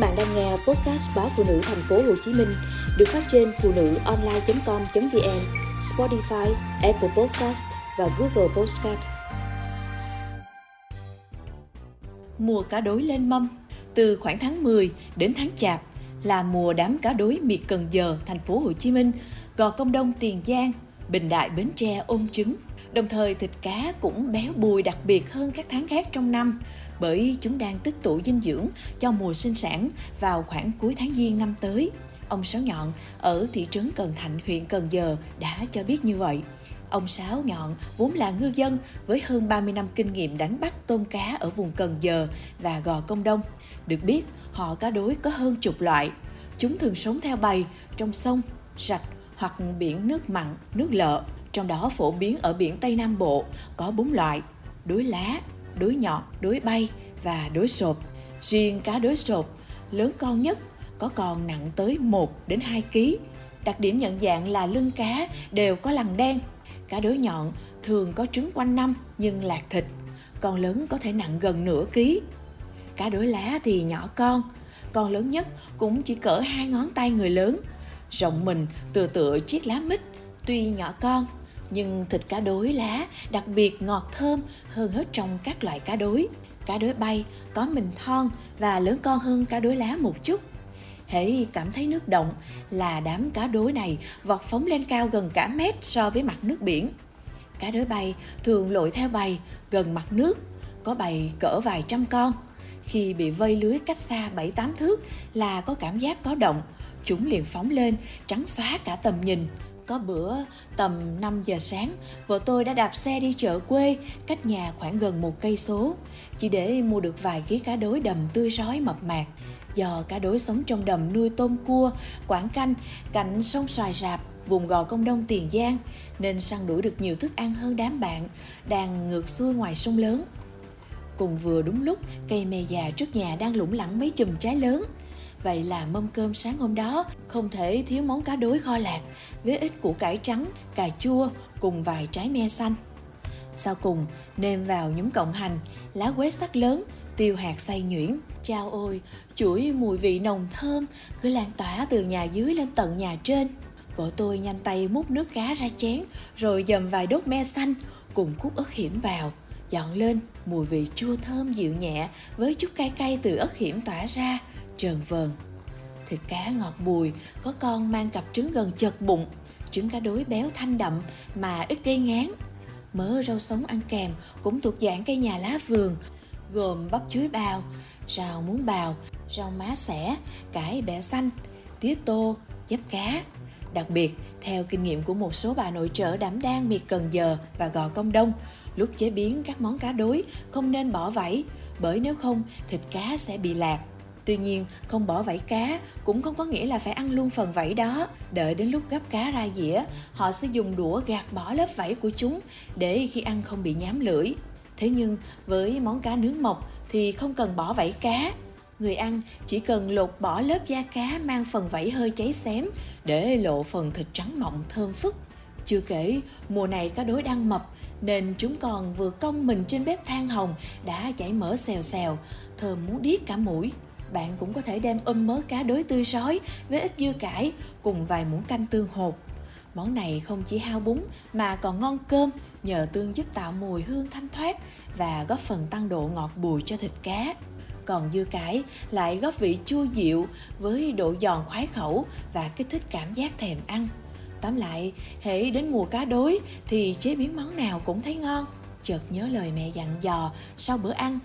bạn đang nghe podcast báo phụ nữ thành phố Hồ Chí Minh được phát trên phụ nữ online.com.vn, Spotify, Apple Podcast và Google Podcast. Mùa cá đối lên mâm từ khoảng tháng 10 đến tháng Chạp là mùa đám cá đối miệt Cần Giờ, thành phố Hồ Chí Minh, Gò Công Đông, Tiền Giang, Bình Đại, Bến Tre ôm trứng. Đồng thời thịt cá cũng béo bùi đặc biệt hơn các tháng khác trong năm bởi chúng đang tích tụ dinh dưỡng cho mùa sinh sản vào khoảng cuối tháng Giêng năm tới. Ông Sáu Nhọn ở thị trấn Cần Thạnh, huyện Cần Giờ đã cho biết như vậy. Ông Sáu Nhọn vốn là ngư dân với hơn 30 năm kinh nghiệm đánh bắt tôm cá ở vùng Cần Giờ và Gò Công Đông. Được biết, họ cá đối có hơn chục loại. Chúng thường sống theo bầy trong sông, rạch hoặc biển nước mặn, nước lợ. Trong đó phổ biến ở biển Tây Nam Bộ có bốn loại: đối lá, đối nhọn, đối bay và đối sộp. Riêng cá đối sộp lớn con nhất có con nặng tới 1 đến 2 kg. Đặc điểm nhận dạng là lưng cá đều có lằn đen. Cá đối nhọn thường có trứng quanh năm nhưng lạc thịt. Con lớn có thể nặng gần nửa ký. Cá đối lá thì nhỏ con, con lớn nhất cũng chỉ cỡ hai ngón tay người lớn. Rộng mình tựa tựa chiếc lá mít, tuy nhỏ con nhưng thịt cá đối lá đặc biệt ngọt thơm hơn hết trong các loại cá đối. Cá đối bay có mình thon và lớn con hơn cá đối lá một chút. Hễ cảm thấy nước động là đám cá đối này vọt phóng lên cao gần cả mét so với mặt nước biển. Cá đối bay thường lội theo bầy gần mặt nước, có bầy cỡ vài trăm con. Khi bị vây lưới cách xa 7-8 thước là có cảm giác có động, chúng liền phóng lên, trắng xóa cả tầm nhìn, có bữa tầm 5 giờ sáng, vợ tôi đã đạp xe đi chợ quê, cách nhà khoảng gần một cây số, chỉ để mua được vài ký cá đối đầm tươi rói mập mạc. Do cá đối sống trong đầm nuôi tôm cua, quảng canh, cạnh sông xoài rạp, vùng gò công đông Tiền Giang, nên săn đuổi được nhiều thức ăn hơn đám bạn đang ngược xuôi ngoài sông lớn. Cùng vừa đúng lúc, cây me già trước nhà đang lủng lẳng mấy chùm trái lớn – Vậy là mâm cơm sáng hôm đó không thể thiếu món cá đối kho lạc với ít củ cải trắng, cà chua cùng vài trái me xanh. Sau cùng, nêm vào nhúm cộng hành, lá quế sắc lớn, tiêu hạt xay nhuyễn. Chao ôi, chuỗi mùi vị nồng thơm cứ lan tỏa từ nhà dưới lên tận nhà trên. Vợ tôi nhanh tay múc nước cá ra chén, rồi dầm vài đốt me xanh cùng cút ớt hiểm vào. Dọn lên, mùi vị chua thơm dịu nhẹ với chút cay cay từ ớt hiểm tỏa ra, trờn vờn. Thịt cá ngọt bùi, có con mang cặp trứng gần chật bụng, trứng cá đối béo thanh đậm mà ít gây ngán. Mớ rau sống ăn kèm cũng thuộc dạng cây nhà lá vườn, gồm bắp chuối bào, rau muống bào, rau má xẻ, cải bẹ xanh, tía tô, dấp cá. Đặc biệt, theo kinh nghiệm của một số bà nội trợ đảm đang miệt Cần Giờ và Gò Công Đông, lúc chế biến các món cá đối không nên bỏ vảy, bởi nếu không thịt cá sẽ bị lạc. Tuy nhiên, không bỏ vảy cá cũng không có nghĩa là phải ăn luôn phần vảy đó. Đợi đến lúc gấp cá ra dĩa, họ sẽ dùng đũa gạt bỏ lớp vảy của chúng để khi ăn không bị nhám lưỡi. Thế nhưng với món cá nướng mộc thì không cần bỏ vảy cá. Người ăn chỉ cần lột bỏ lớp da cá mang phần vảy hơi cháy xém để lộ phần thịt trắng mọng thơm phức. Chưa kể, mùa này cá đối đang mập nên chúng còn vừa cong mình trên bếp than hồng đã chảy mỡ xèo xèo, thơm muốn điếc cả mũi bạn cũng có thể đem ôm mớ cá đối tươi sói với ít dưa cải cùng vài muỗng canh tương hột. Món này không chỉ hao bún mà còn ngon cơm nhờ tương giúp tạo mùi hương thanh thoát và góp phần tăng độ ngọt bùi cho thịt cá. Còn dưa cải lại góp vị chua dịu với độ giòn khoái khẩu và kích thích cảm giác thèm ăn. Tóm lại, hễ đến mùa cá đối thì chế biến món nào cũng thấy ngon. Chợt nhớ lời mẹ dặn dò sau bữa ăn,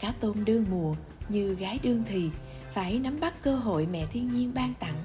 cá tôm đương mùa như gái đương thì phải nắm bắt cơ hội mẹ thiên nhiên ban tặng.